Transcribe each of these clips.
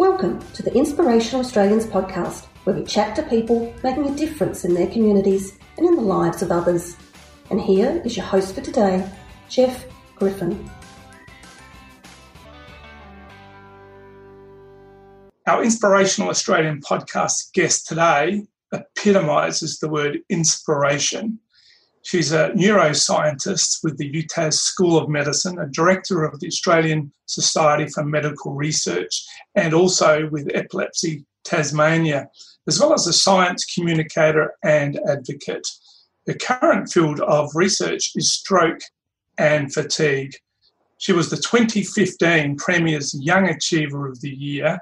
Welcome to the Inspirational Australians podcast, where we chat to people making a difference in their communities and in the lives of others. And here is your host for today, Jeff Griffin. Our Inspirational Australian podcast guest today epitomises the word inspiration. She's a neuroscientist with the UTAS School of Medicine, a director of the Australian Society for Medical Research, and also with Epilepsy Tasmania, as well as a science communicator and advocate. The current field of research is stroke and fatigue. She was the 2015 Premier's Young Achiever of the Year,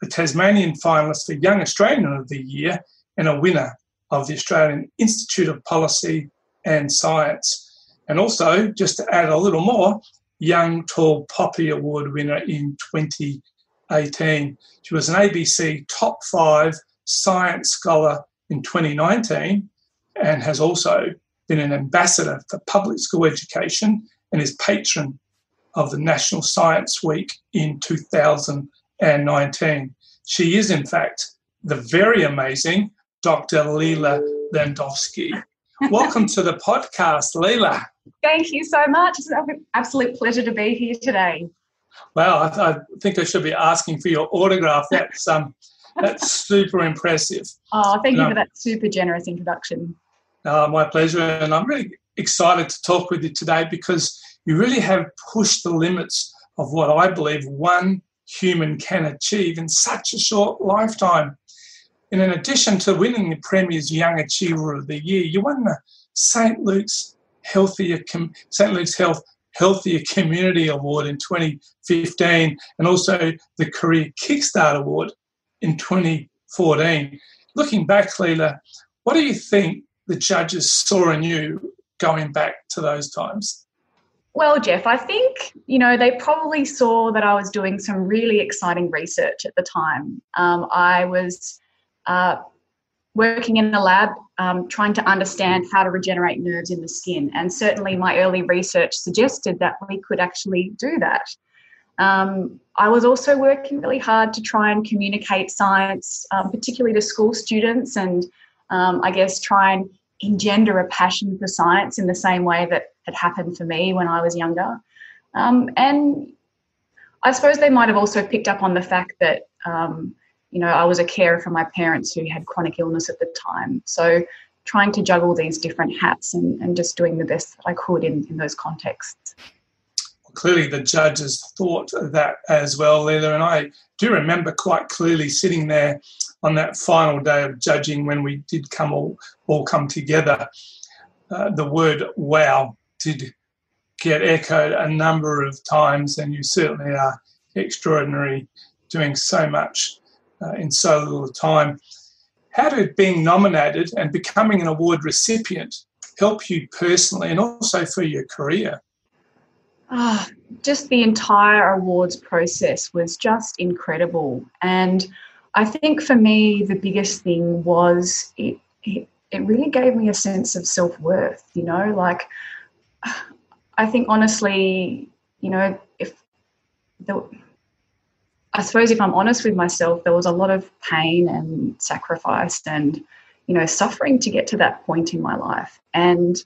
the Tasmanian finalist for Young Australian of the Year, and a winner of the Australian Institute of Policy and Science. And also, just to add a little more, Young Tall Poppy Award winner in 2018. She was an ABC top five science scholar in 2019 and has also been an ambassador for public school education and is patron of the National Science Week in 2019. She is, in fact, the very amazing Dr. Lila Landowski. Welcome to the podcast, Lila. Thank you so much. It's an absolute pleasure to be here today. Well, I, I think I should be asking for your autograph. That's um, that's super impressive. Oh, thank you um, for that super generous introduction. Uh, my pleasure, and I'm really excited to talk with you today because you really have pushed the limits of what I believe one human can achieve in such a short lifetime. And in addition to winning the Premier's Young Achiever of the Year, you won the St. Luke's Healthier St. Luke's Health Healthier Community Award in 2015 and also the Career Kickstart Award in 2014. Looking back, Lila, what do you think the judges saw in you going back to those times? Well, Jeff, I think, you know, they probably saw that I was doing some really exciting research at the time. Um, I was uh, working in a lab um, trying to understand how to regenerate nerves in the skin. And certainly my early research suggested that we could actually do that. Um, I was also working really hard to try and communicate science, um, particularly to school students, and um, I guess try and engender a passion for science in the same way that had happened for me when I was younger. Um, and I suppose they might have also picked up on the fact that um, you know, I was a carer for my parents who had chronic illness at the time. So trying to juggle these different hats and, and just doing the best that I could in, in those contexts. Clearly, the judges thought that as well, Lila, and I do remember quite clearly sitting there on that final day of judging when we did come all, all come together. Uh, the word wow did get echoed a number of times, and you certainly are extraordinary, doing so much uh, in so little time. How did being nominated and becoming an award recipient help you personally and also for your career? Ah, just the entire awards process was just incredible. And I think for me, the biggest thing was it, it, it really gave me a sense of self worth, you know, like I think honestly, you know, if the, I suppose if I'm honest with myself, there was a lot of pain and sacrifice and, you know, suffering to get to that point in my life. And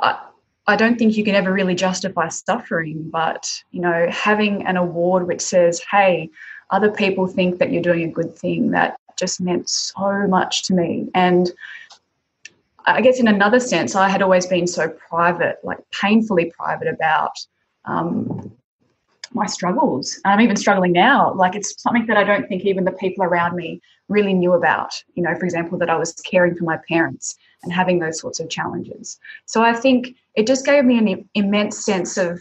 I, I don't think you can ever really justify suffering, but, you know, having an award which says, hey, other people think that you're doing a good thing, that just meant so much to me. And I guess in another sense, I had always been so private, like painfully private about um, my struggles. I'm even struggling now. Like it's something that I don't think even the people around me really knew about. You know, for example, that I was caring for my parents and having those sorts of challenges. So I think it just gave me an immense sense of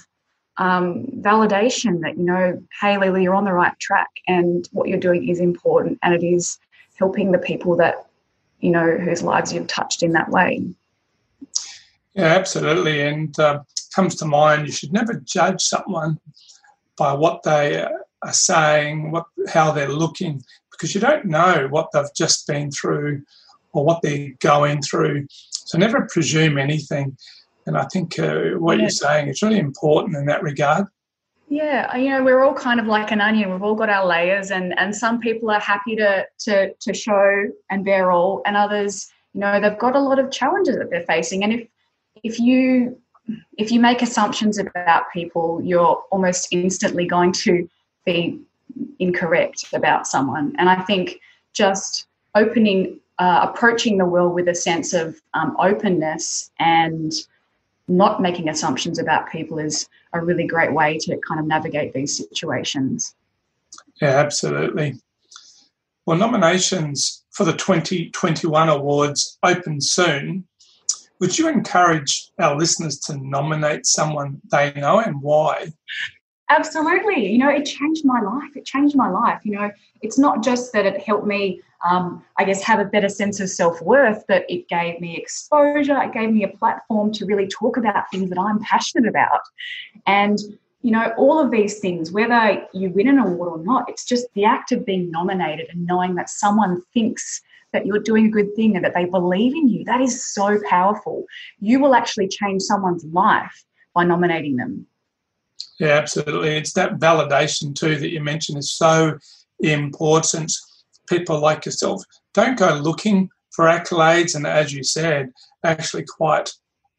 um, validation that, you know, hey, Lily, you're on the right track and what you're doing is important and it is helping the people that, you know, whose lives you've touched in that way. Yeah, absolutely. And uh, comes to mind, you should never judge someone by what they are saying, what how they're looking, because you don't know what they've just been through or what they're going through. So never presume anything. And I think uh, what yeah. you're saying is really important in that regard. Yeah, you know, we're all kind of like an onion. We've all got our layers, and and some people are happy to to to show and bear all, and others, you know, they've got a lot of challenges that they're facing. And if if you if you make assumptions about people, you're almost instantly going to be incorrect about someone. And I think just opening, uh, approaching the world with a sense of um, openness and not making assumptions about people is a really great way to kind of navigate these situations. Yeah, absolutely. Well, nominations for the 2021 awards open soon. Would you encourage our listeners to nominate someone they know and why? Absolutely. You know, it changed my life. It changed my life. You know, it's not just that it helped me, um, I guess, have a better sense of self worth, but it gave me exposure. It gave me a platform to really talk about things that I'm passionate about. And, you know, all of these things, whether you win an award or not, it's just the act of being nominated and knowing that someone thinks that you're doing a good thing and that they believe in you. That is so powerful. You will actually change someone's life by nominating them. Yeah, absolutely. It's that validation too that you mentioned is so important. People like yourself don't go looking for accolades, and as you said, actually quite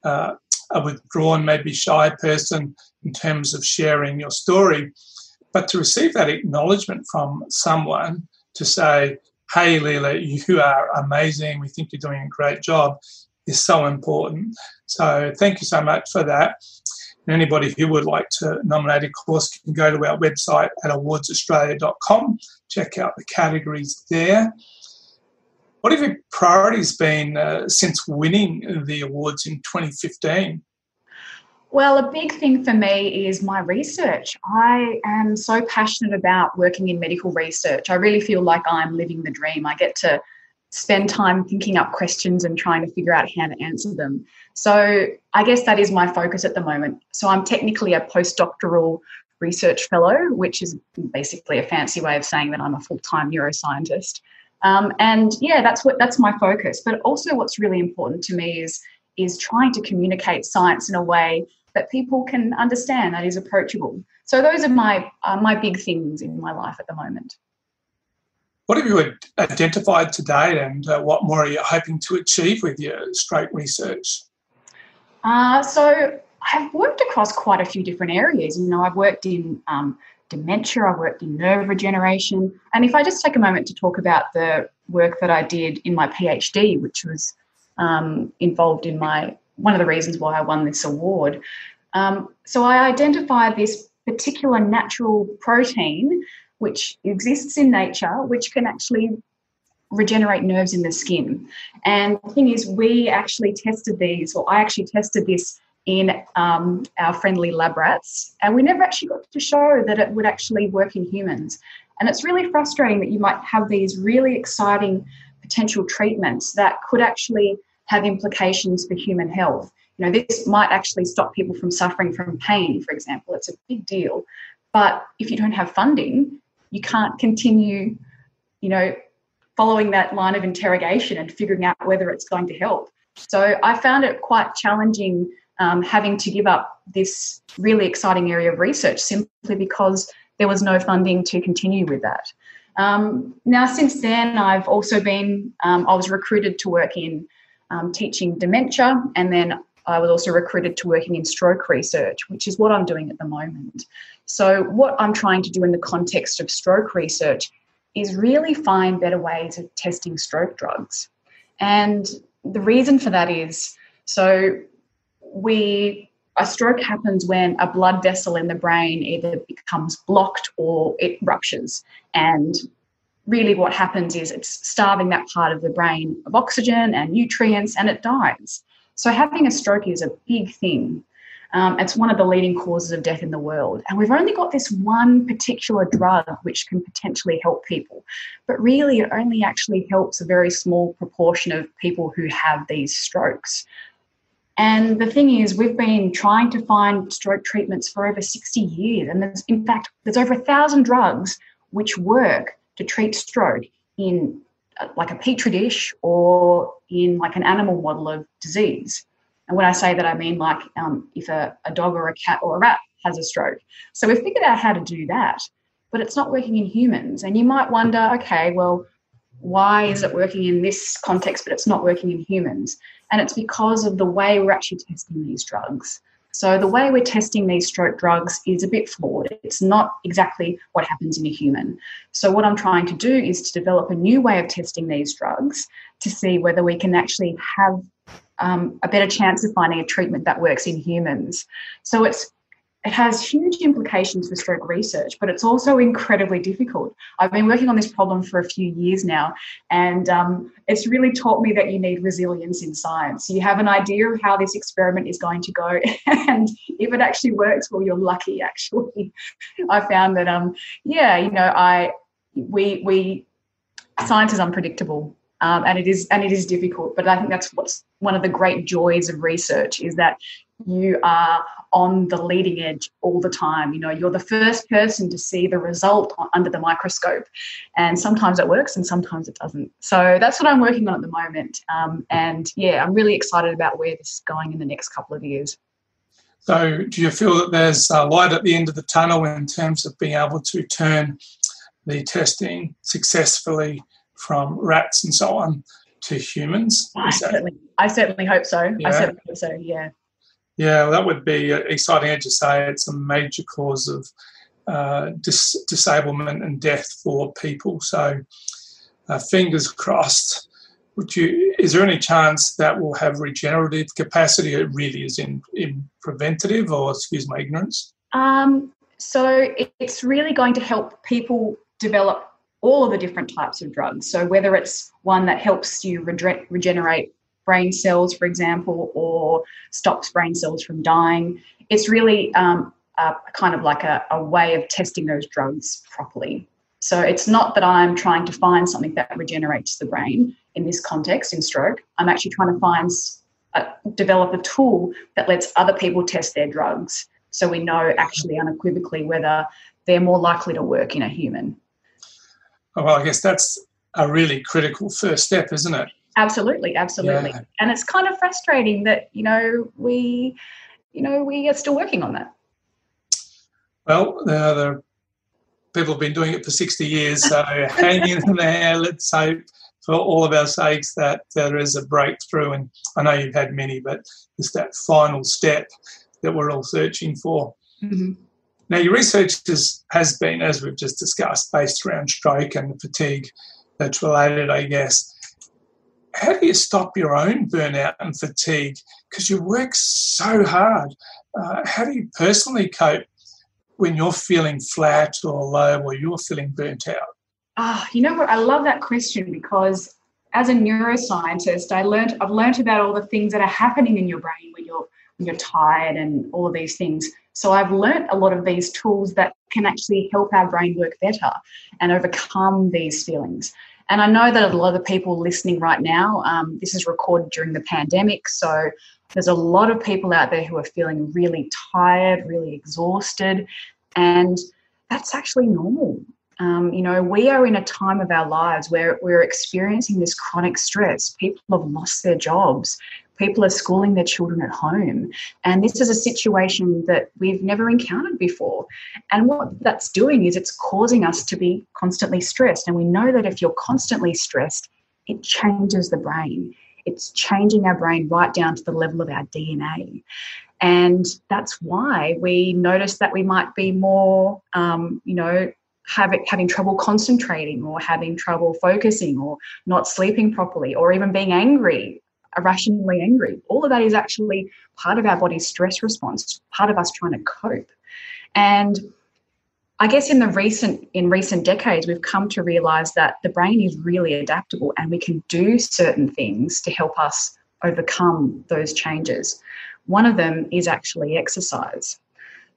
uh, a withdrawn, maybe shy person in terms of sharing your story. But to receive that acknowledgement from someone to say, "Hey, Lila, you are amazing. We think you're doing a great job," is so important. So thank you so much for that. And anybody who would like to nominate a course can go to our website at awardsaustralia.com, check out the categories there. What have your priorities been uh, since winning the awards in 2015? Well, a big thing for me is my research. I am so passionate about working in medical research. I really feel like I'm living the dream. I get to spend time thinking up questions and trying to figure out how to answer them. So I guess that is my focus at the moment. So I'm technically a postdoctoral research fellow, which is basically a fancy way of saying that I'm a full-time neuroscientist. Um, and yeah, that's what that's my focus. But also, what's really important to me is is trying to communicate science in a way that people can understand that is approachable. So those are my uh, my big things in my life at the moment. What have you identified to date, and uh, what more are you hoping to achieve with your stroke research? Uh, so I've worked across quite a few different areas. You know, I've worked in um, dementia, I've worked in nerve regeneration, and if I just take a moment to talk about the work that I did in my PhD, which was um, involved in my one of the reasons why I won this award. Um, so I identified this particular natural protein which exists in nature, which can actually regenerate nerves in the skin. And the thing is, we actually tested these, or I actually tested this in um, our friendly lab rats, and we never actually got to show that it would actually work in humans. And it's really frustrating that you might have these really exciting potential treatments that could actually have implications for human health. You know, this might actually stop people from suffering from pain, for example. It's a big deal. But if you don't have funding, you can't continue, you know, following that line of interrogation and figuring out whether it's going to help. So I found it quite challenging um, having to give up this really exciting area of research simply because there was no funding to continue with that. Um, now, since then, I've also been, um, I was recruited to work in um, teaching dementia, and then I was also recruited to working in stroke research, which is what I'm doing at the moment. So, what I'm trying to do in the context of stroke research is really find better ways of testing stroke drugs. And the reason for that is so we a stroke happens when a blood vessel in the brain either becomes blocked or it ruptures. And really, what happens is it's starving that part of the brain of oxygen and nutrients and it dies. So, having a stroke is a big thing. Um, it's one of the leading causes of death in the world. And we've only got this one particular drug which can potentially help people. But really, it only actually helps a very small proportion of people who have these strokes. And the thing is, we've been trying to find stroke treatments for over 60 years. And there's, in fact, there's over a thousand drugs which work to treat stroke in uh, like a petri dish or in like an animal model of disease. And when I say that, I mean like um, if a, a, dog or a cat or a rat has a stroke. So we've figured out how to do that, but it's not working in humans. And you might wonder, okay, well, why is it working in this context, but it's not working in humans? And it's because of the way we're actually testing these drugs. So the way we're testing these stroke drugs is a bit flawed. It's not exactly what happens in a human. So what I'm trying to do is to develop a new way of testing these drugs to see whether we can actually have um, a better chance of finding a treatment that works in humans. So it's it has huge implications for stroke research, but it's also incredibly difficult. I've been working on this problem for a few years now, and um, it's really taught me that you need resilience in science. You have an idea of how this experiment is going to go, and if it actually works, well, you're lucky. Actually, I found that, um, yeah, you know, I we we science is unpredictable. Um, and it is and it is difficult, but I think that's what's one of the great joys of research is that you are on the leading edge all the time. You know, you're the first person to see the result under the microscope, and sometimes it works and sometimes it doesn't. So that's what I'm working on at the moment. Um, and yeah, I'm really excited about where this is going in the next couple of years. So, do you feel that there's a light at the end of the tunnel in terms of being able to turn the testing successfully from rats and so on to humans? I certainly, I certainly hope so. Yeah. I certainly hope so. Yeah. Yeah, well, that would be exciting. As you say, it's a major cause of uh, dis- disablement and death for people. So, uh, fingers crossed. Would you? Is there any chance that we'll have regenerative capacity? It really is in, in preventative, or excuse my ignorance. Um, so it's really going to help people develop all of the different types of drugs. So whether it's one that helps you regenerate brain cells, for example, or stops brain cells from dying. It's really um, a, kind of like a, a way of testing those drugs properly. So it's not that I'm trying to find something that regenerates the brain in this context in stroke. I'm actually trying to find develop a tool that lets other people test their drugs, so we know actually unequivocally whether they're more likely to work in a human. Well, I guess that's a really critical first step, isn't it? Absolutely, absolutely. Yeah. And it's kind of frustrating that, you know, we, you know, we are still working on that. Well, uh, the people have been doing it for 60 years, so hang in there. Let's hope for all of our sakes that there is a breakthrough. And I know you've had many, but it's that final step that we're all searching for. Mm-hmm. Now, your research is, has been, as we've just discussed, based around stroke and fatigue that's related, I guess how do you stop your own burnout and fatigue? Because you work so hard. Uh, how do you personally cope when you're feeling flat or low or you're feeling burnt out? Ah, you know what? I love that question because as a neuroscientist, I learned I've learned about all the things that are happening in your brain when you're when you're tired and all of these things. So I've learned a lot of these tools that can actually help our brain work better and overcome these feelings. And I know that a lot of people listening right now, um, this is recorded during the pandemic. So there's a lot of people out there who are feeling really tired, really exhausted. And that's actually normal. Um, you know, we are in a time of our lives where we're experiencing this chronic stress. People have lost their jobs people are schooling their children at home. And this is a situation that we've never encountered before. And what that's doing is it's causing us to be constantly stressed. And we know that if you're constantly stressed, it changes the brain. It's changing our brain right down to the level of our DNA. And that's why we notice that we might be more, um, you know, having, having trouble concentrating or having trouble focusing or not sleeping properly or even being angry irrationally angry. All of that is actually part of our body's stress response, part of us trying to cope. And I guess in the recent in recent decades, we've come to realize that the brain is really adaptable and we can do certain things to help us overcome those changes. One of them is actually exercise.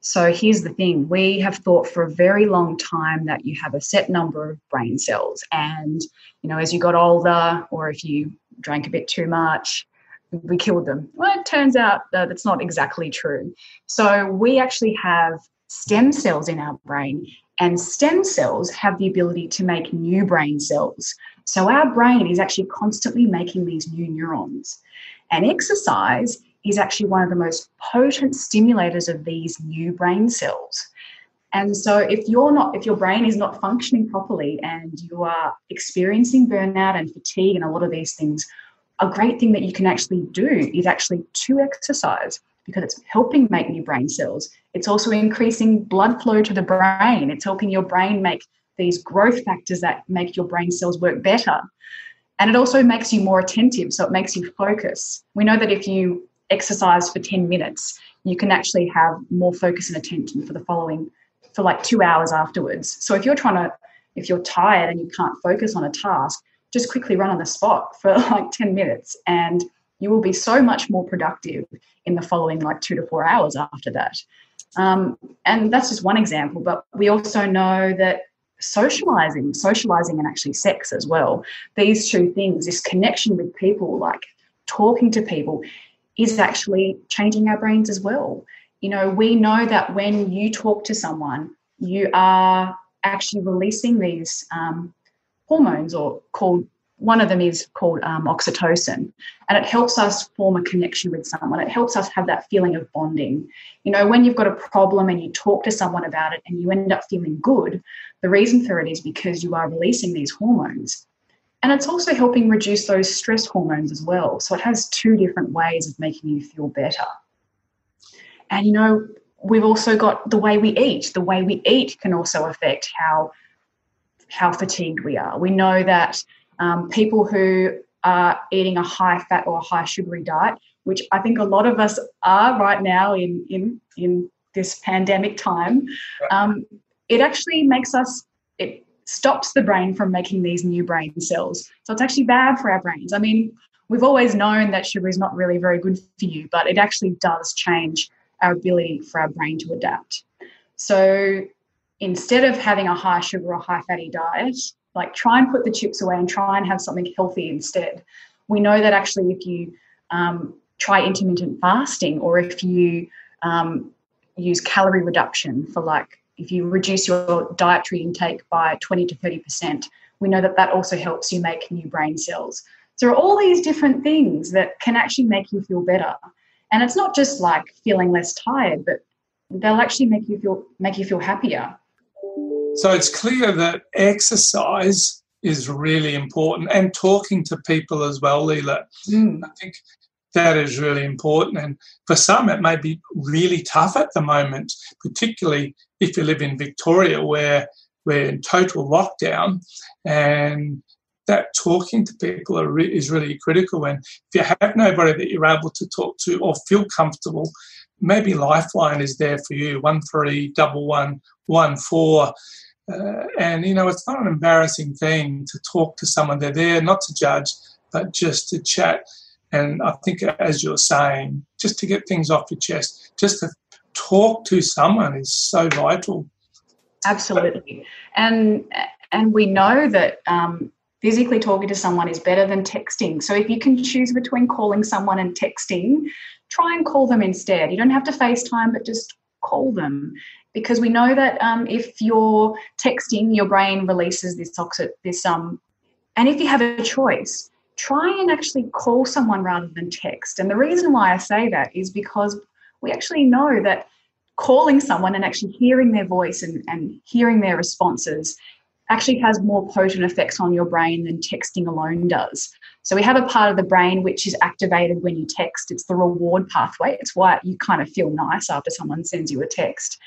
So here's the thing we have thought for a very long time that you have a set number of brain cells. And, you know, as you got older, or if you drank a bit too much, we killed them. Well, it turns out that not exactly true. So we actually have stem cells in our brain, and stem cells have the ability to make new brain cells. So our brain is actually constantly making these new neurons. And exercise is actually one of the most potent stimulators of these new brain cells. And so if you're not, if your brain is not functioning properly and you are experiencing burnout and fatigue and a lot of these things, a great thing that you can actually do is actually to exercise because it's helping make new brain cells. It's also increasing blood flow to the brain. It's helping your brain make these growth factors that make your brain cells work better. And it also makes you more attentive, so it makes you focus. We know that if you exercise for 10 minutes, you can actually have more focus and attention for the following, for like two hours afterwards. So if you're trying to, if you're tired and you can't focus on a task, just quickly run on the spot for like 10 minutes and you will be so much more productive in the following like two to four hours after that. Um, and that's just one example, but we also know that socializing, socializing and actually sex as well, these two things, this connection with people, like talking to people, is actually changing our brains as well. You know, we know that when you talk to someone, you are actually releasing these um, hormones or called one of them is called um, oxytocin. And it helps us form a connection with someone. It helps us have that feeling of bonding. You know when you've got a problem and you talk to someone about it and you end up feeling good the reason for it is because you are releasing these hormones and it's also helping reduce those stress hormones as well. So it has two different ways of making you feel better. And you know we've also got the way we eat. The way we eat can also affect how how fatigued we are. We know that um, people who are eating a high fat or a high sugary diet, which I think a lot of us are right now in in in this pandemic time, um, it actually makes us it stops the brain from making these new brain cells. So it's actually bad for our brains. I mean, we've always known that sugar is not really very good for you, but it actually does change our ability for our brain to adapt. So instead of having a high sugar or high fatty diet, like try and put the chips away and try and have something healthy instead. We know that actually, if you um, try intermittent fasting or if you um, use calorie reduction for like if you reduce your dietary intake by 20 to 30%, we know that that also helps you make new brain cells. So, there are all these different things that can actually make you feel better. And it's not just like feeling less tired, but they'll actually make you feel make you feel happier. So it's clear that exercise is really important and talking to people as well, Lila. Mm. I think that is really important. And for some, it may be really tough at the moment, particularly if you live in Victoria where we're in total lockdown. And that talking to people re- is really critical. And if you have nobody that you're able to talk to or feel comfortable, maybe Lifeline is there for you, one three double one one four. Uh, and you know, it's not an embarrassing thing to talk to someone. They're there not to judge, but just to chat. And I think, as you're saying, just to get things off your chest, just to talk to someone is so vital. Absolutely, and and we know that um, physically talking to someone is better than texting. So if you can choose between calling someone and texting, try and call them instead. You don't have to FaceTime, but just call them because we know that um, if you're texting, your brain releases this toxic, this um, and if you have a choice, try and actually call someone rather than text. And the reason why I say that is because we actually know that calling someone and actually hearing their voice and, and hearing their responses actually has more potent effects on your brain than texting alone does. So we have a part of the brain which is activated when you text. It's the reward pathway. It's why you kind of feel nice after someone sends you a text.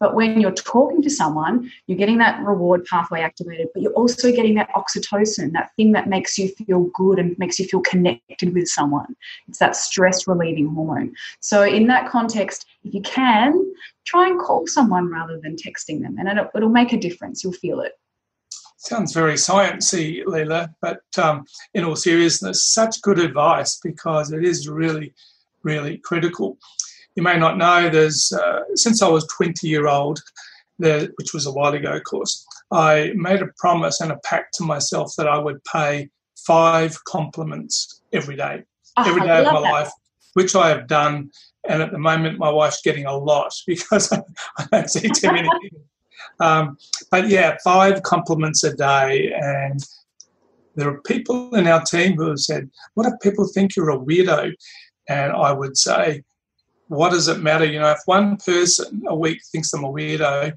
But when you're talking to someone, you're getting that reward pathway activated, but you're also getting that oxytocin, that thing that makes you feel good and makes you feel connected with someone. It's that stress relieving hormone. So, in that context, if you can, try and call someone rather than texting them, and it'll, it'll make a difference. You'll feel it. Sounds very sciencey, Lila, but um, in all seriousness, such good advice because it is really, really critical. You may not know there's uh, since I was 20 year old, there, which was a while ago, of course. I made a promise and a pact to myself that I would pay five compliments every day, oh, every day of my that. life, which I have done. And at the moment, my wife's getting a lot because I don't see too many people. Um, but yeah, five compliments a day. And there are people in our team who have said, What if people think you're a weirdo? And I would say, what does it matter? You know, if one person a week thinks I'm a weirdo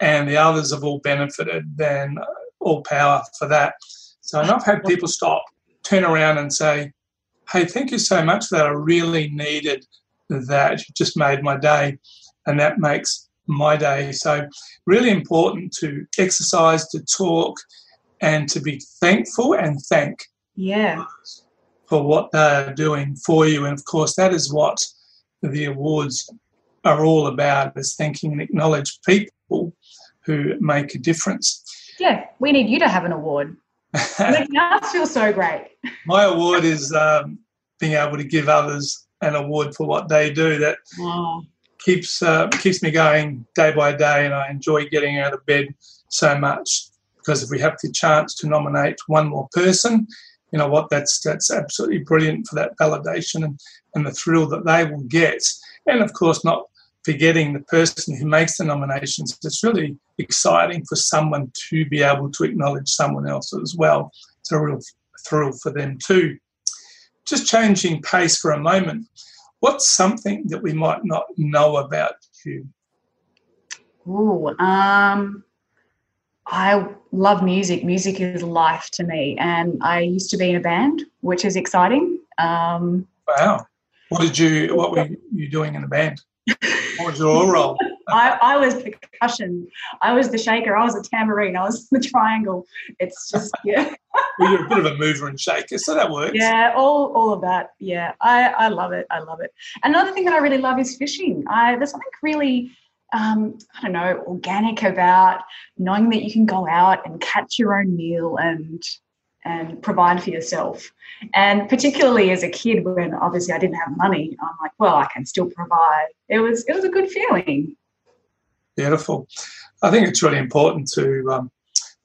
and the others have all benefited, then uh, all power for that. So I've had people stop, turn around and say, hey, thank you so much for that. I really needed that. You just made my day. And that makes my day. So, really important to exercise, to talk, and to be thankful and thank. Yeah. For what they're doing for you. And of course, that is what the awards are all about is thanking and acknowledge people who make a difference. Yeah, we need you to have an award. Making us feel so great. My award is um, being able to give others an award for what they do. That wow. keeps uh, keeps me going day by day, and I enjoy getting out of bed so much because if we have the chance to nominate one more person, you know what? That's that's absolutely brilliant for that validation and, and the thrill that they will get, and of course not forgetting the person who makes the nominations. It's really exciting for someone to be able to acknowledge someone else as well. It's a real thrill for them too. Just changing pace for a moment, what's something that we might not know about you? Ooh, um, I love music. Music is life to me, and I used to be in a band, which is exciting. Um, wow, what did you? What were you doing in a band? What was your role? I, I was the percussion. I was the shaker. I was the tambourine. I was the triangle. It's just yeah. well, you're a bit of a mover and shaker, so that works. Yeah, all all of that. Yeah, I I love it. I love it. Another thing that I really love is fishing. I there's something really um, I don't know, organic about knowing that you can go out and catch your own meal and and provide for yourself. And particularly as a kid, when obviously I didn't have money, I'm like, well, I can still provide. It was it was a good feeling. Beautiful. I think it's really important to um,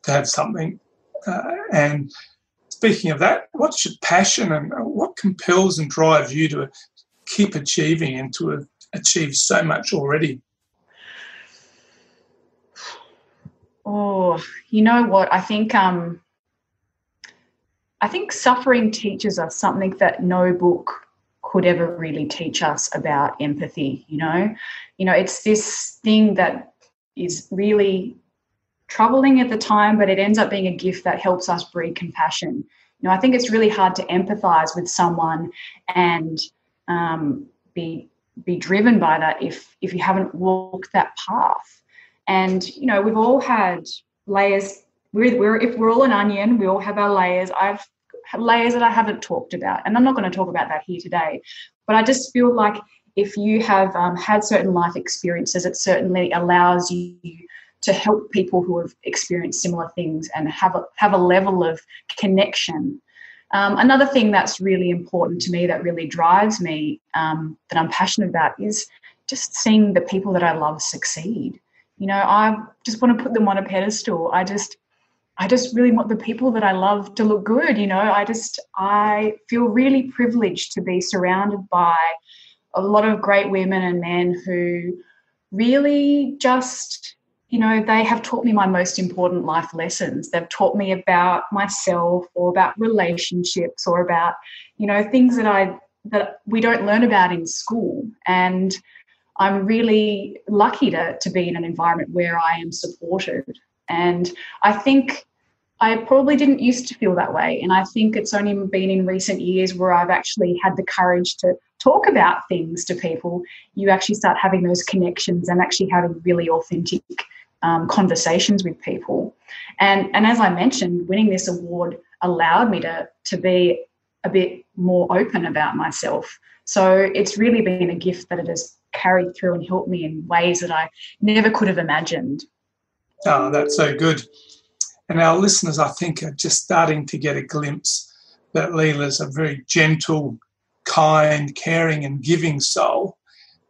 to have something. Uh, and speaking of that, what's your passion and what compels and drives you to keep achieving and to achieve so much already? Oh, you know what? I think um, I think suffering teaches us something that no book could ever really teach us about empathy, you know? You know, it's this thing that is really troubling at the time, but it ends up being a gift that helps us breed compassion. You know, I think it's really hard to empathize with someone and um, be be driven by that if if you haven't walked that path. And you know, we've all had layers we're, we're if we're all an onion, we all have our layers. I've layers that I haven't talked about, and I'm not going to talk about that here today. But I just feel like if you have um, had certain life experiences, it certainly allows you to help people who have experienced similar things and have a, have a level of connection. Um, another thing that's really important to me, that really drives me, um, that I'm passionate about, is just seeing the people that I love succeed. You know, I just want to put them on a pedestal. I just I just really want the people that I love to look good. You know, I just, I feel really privileged to be surrounded by a lot of great women and men who really just, you know, they have taught me my most important life lessons. They've taught me about myself or about relationships or about, you know, things that I, that we don't learn about in school. And I'm really lucky to, to be in an environment where I am supported. And I think I probably didn't used to feel that way. And I think it's only been in recent years where I've actually had the courage to talk about things to people. You actually start having those connections and actually having really authentic um, conversations with people. And, and as I mentioned, winning this award allowed me to, to be a bit more open about myself. So it's really been a gift that it has carried through and helped me in ways that I never could have imagined. Oh, that's so good. And our listeners, I think, are just starting to get a glimpse that Lila's a very gentle, kind, caring, and giving soul.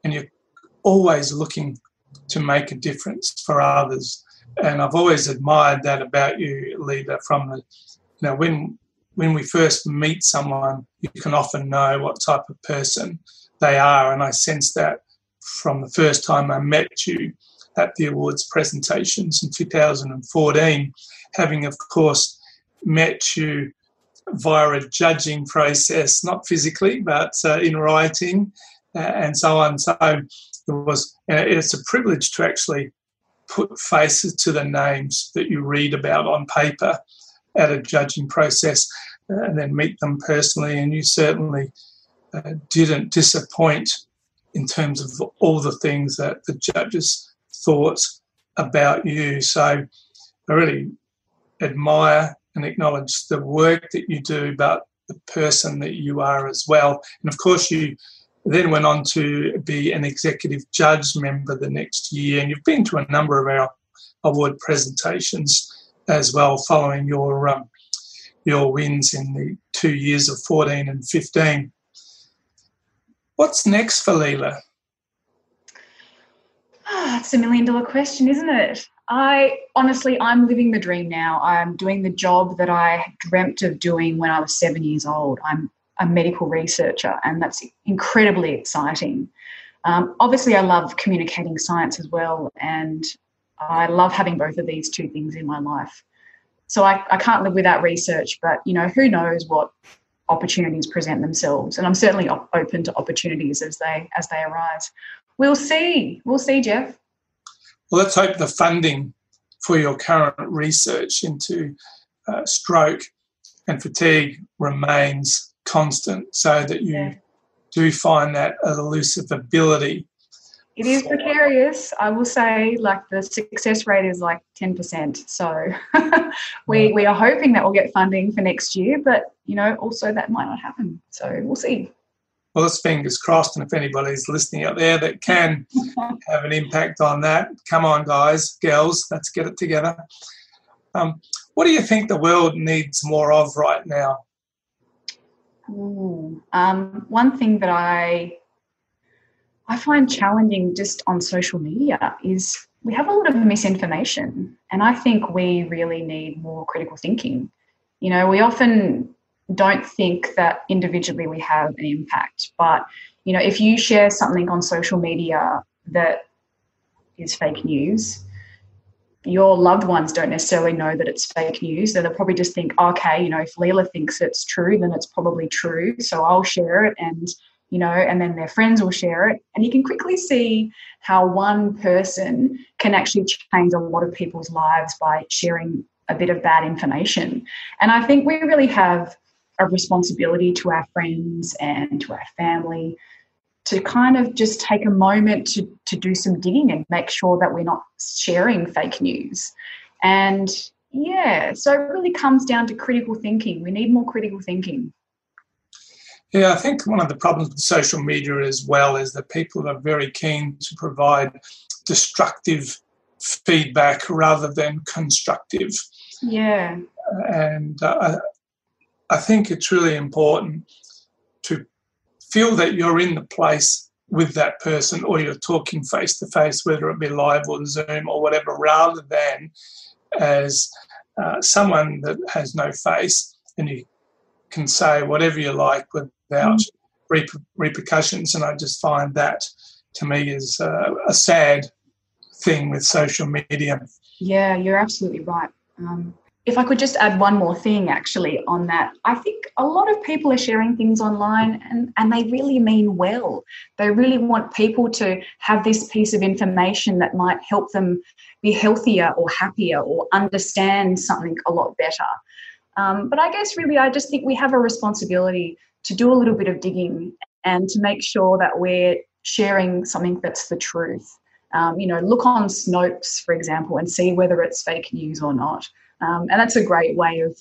And you're always looking to make a difference for others. And I've always admired that about you, Lila, from the, you know, when when we first meet someone, you can often know what type of person they are. And I sense that from the first time I met you at the awards presentations in 2014 having, of course, met you via a judging process, not physically, but uh, in writing uh, and so on. So it was, it's a privilege to actually put faces to the names that you read about on paper at a judging process uh, and then meet them personally. And you certainly uh, didn't disappoint in terms of all the things that the judges thought about you. So I really admire and acknowledge the work that you do, but the person that you are as well. And of course, you then went on to be an executive judge member the next year, and you've been to a number of our award presentations as well, following your um, your wins in the two years of 14 and 15. What's next for Lila? Ah, it's a million dollar question, isn't it? I honestly, I'm living the dream now. I'm doing the job that I dreamt of doing when I was seven years old. I'm a medical researcher, and that's incredibly exciting. Um, obviously, I love communicating science as well, and I love having both of these two things in my life. So I, I can't live without research, but you know, who knows what opportunities present themselves, and I'm certainly op- open to opportunities as they as they arise. We'll see. We'll see, Jeff. Well, let's hope the funding for your current research into uh, stroke and fatigue remains constant so that you yeah. do find that elusive ability it is precarious, I will say. Like the success rate is like 10%. So we, we are hoping that we'll get funding for next year, but you know, also that might not happen. So we'll see. Well, let's fingers crossed. And if anybody's listening out there that can have an impact on that, come on, guys, girls, let's get it together. Um, what do you think the world needs more of right now? Ooh, um, one thing that I I find challenging just on social media is we have a lot of misinformation, and I think we really need more critical thinking. You know, we often don't think that individually we have an impact, but you know, if you share something on social media that is fake news, your loved ones don't necessarily know that it's fake news. They'll probably just think, okay, you know, if Lila thinks it's true, then it's probably true. So I'll share it and you know, and then their friends will share it. And you can quickly see how one person can actually change a lot of people's lives by sharing a bit of bad information. And I think we really have a responsibility to our friends and to our family to kind of just take a moment to, to do some digging and make sure that we're not sharing fake news. And yeah, so it really comes down to critical thinking. We need more critical thinking. Yeah, I think one of the problems with social media as well is that people are very keen to provide destructive feedback rather than constructive. Yeah. And uh, I think it's really important to feel that you're in the place with that person or you're talking face to face, whether it be live or Zoom or whatever, rather than as uh, someone that has no face and you can say whatever you like with without mm. repercussions. And I just find that to me is uh, a sad thing with social media. Yeah, you're absolutely right. Um, if I could just add one more thing actually on that, I think a lot of people are sharing things online and, and they really mean well. They really want people to have this piece of information that might help them be healthier or happier or understand something a lot better. Um, but I guess really, I just think we have a responsibility to do a little bit of digging and to make sure that we're sharing something that's the truth. Um, you know, look on Snopes, for example, and see whether it's fake news or not. Um, and that's a great way of,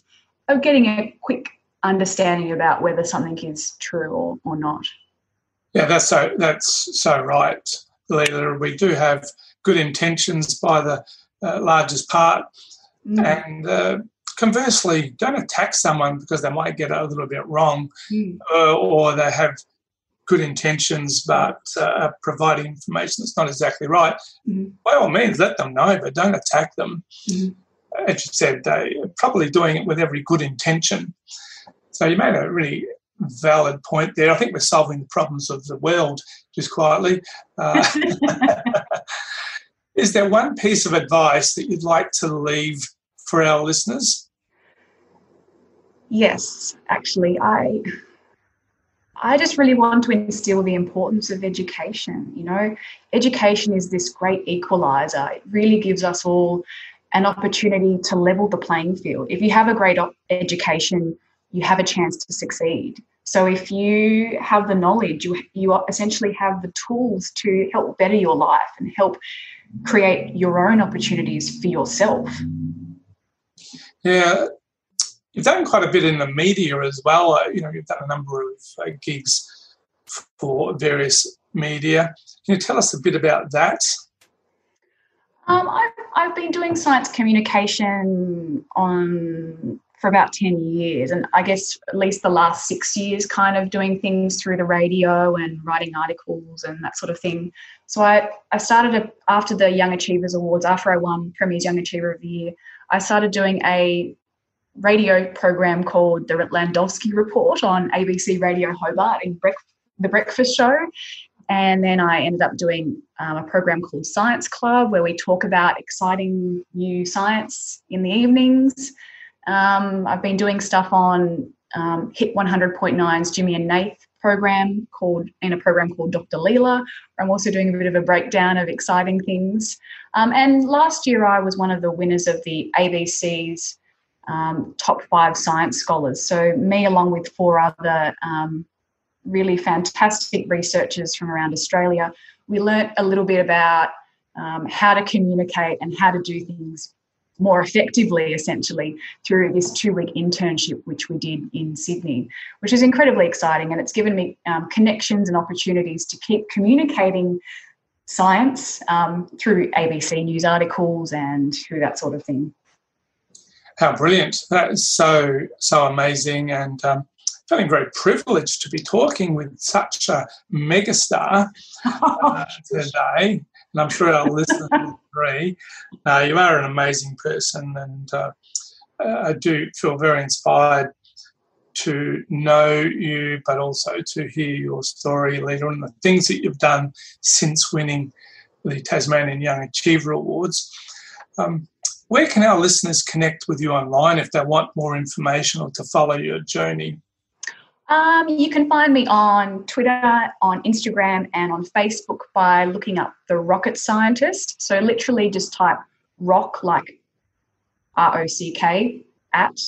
of getting a quick understanding about whether something is true or, or not. Yeah, that's so that's so right, Lila. We do have good intentions by the uh, largest part, mm. and uh, conversely, don't attack someone because they might get a little bit wrong mm. uh, or they have good intentions but uh, providing information that's not exactly right. Mm. By all means, let them know, but don't attack them. Mm. As you said, they're probably doing it with every good intention. So you made a really valid point there. I think we're solving the problems of the world just quietly. Uh, is there one piece of advice that you'd like to leave for our listeners? Yes, actually, I I just really want to instill the importance of education. You know, education is this great equalizer. It really gives us all an opportunity to level the playing field. If you have a great education, you have a chance to succeed. So if you have the knowledge, you you essentially have the tools to help better your life and help create your own opportunities for yourself. Yeah, you've done quite a bit in the media as well. Uh, you know, you've done a number of uh, gigs for various media. Can you tell us a bit about that? Um, I've, I've been doing science communication on for about 10 years and i guess at least the last six years kind of doing things through the radio and writing articles and that sort of thing so i, I started a, after the young achievers awards after i won premier's young achiever of the year i started doing a radio program called the landowski report on abc radio hobart in Bre- the breakfast show and then I ended up doing um, a program called Science Club, where we talk about exciting new science in the evenings. Um, I've been doing stuff on um, Hit 100.9's Jimmy and Nath program called in a program called Dr. Lila. I'm also doing a bit of a breakdown of exciting things. Um, and last year I was one of the winners of the ABC's um, top five science scholars. So me along with four other um, really fantastic researchers from around Australia, we learnt a little bit about um, how to communicate and how to do things more effectively, essentially, through this two week internship, which we did in Sydney, which is incredibly exciting. And it's given me um, connections and opportunities to keep communicating science um, through ABC news articles and through that sort of thing. How brilliant! That is so so amazing, and um, feeling very privileged to be talking with such a megastar uh, today and I'm sure our listeners will agree. Uh, you are an amazing person, and uh, I do feel very inspired to know you, but also to hear your story, Lila, and the things that you've done since winning the Tasmanian Young Achiever Awards. Um, where can our listeners connect with you online if they want more information or to follow your journey? Um, you can find me on Twitter, on Instagram, and on Facebook by looking up the Rocket Scientist. So literally just type rock like R O C K at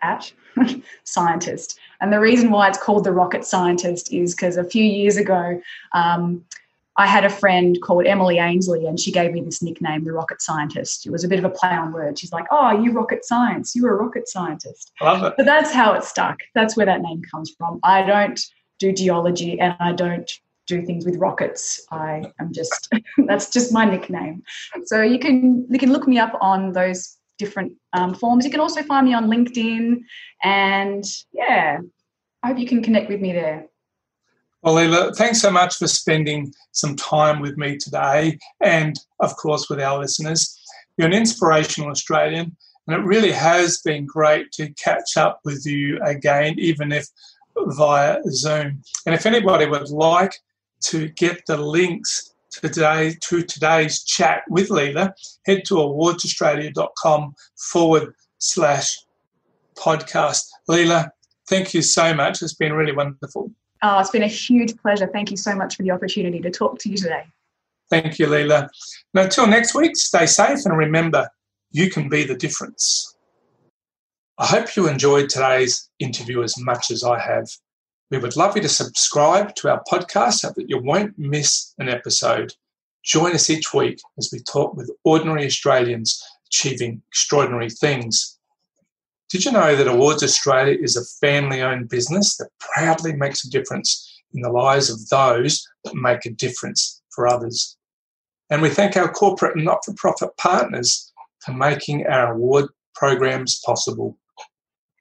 at scientist. And the reason why it's called the Rocket Scientist is because a few years ago, um, I had a friend called Emily Ainsley, and she gave me this nickname, the rocket scientist. It was a bit of a play on words. She's like, "Oh, you rocket science. You're a rocket scientist." love it. But that's how it stuck. That's where that name comes from. I don't do geology, and I don't do things with rockets. I am just that's just my nickname. So you can you can look me up on those different um, forms. You can also find me on LinkedIn, and yeah, I hope you can connect with me there. Well, Lila, thanks so much for spending some time with me today and, of course, with our listeners. You're an inspirational Australian, and it really has been great to catch up with you again, even if via Zoom. And if anybody would like to get the links to, today, to today's chat with Lila, head to awardsaustralia.com forward slash podcast. Lila, thank you so much. It's been really wonderful. Oh, it's been a huge pleasure. Thank you so much for the opportunity to talk to you today. Thank you, Lila. Now, until next week, stay safe and remember, you can be the difference. I hope you enjoyed today's interview as much as I have. We would love you to subscribe to our podcast so that you won't miss an episode. Join us each week as we talk with ordinary Australians achieving extraordinary things. Did you know that Awards Australia is a family owned business that proudly makes a difference in the lives of those that make a difference for others? And we thank our corporate and not for profit partners for making our award programs possible.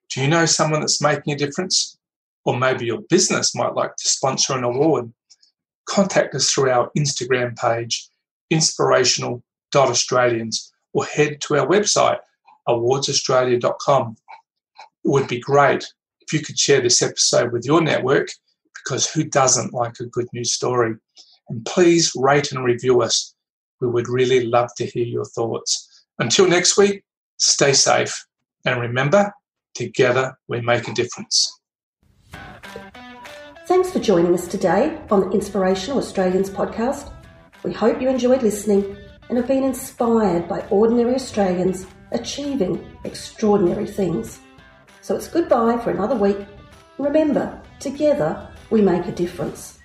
Do you know someone that's making a difference? Or maybe your business might like to sponsor an award. Contact us through our Instagram page, inspirational.australians, or head to our website, awardsaustralia.com. It would be great if you could share this episode with your network because who doesn't like a good news story? And please rate and review us. We would really love to hear your thoughts. Until next week, stay safe and remember, Together, we make a difference. Thanks for joining us today on the Inspirational Australians podcast. We hope you enjoyed listening and have been inspired by ordinary Australians achieving extraordinary things. So it's goodbye for another week. Remember, together we make a difference.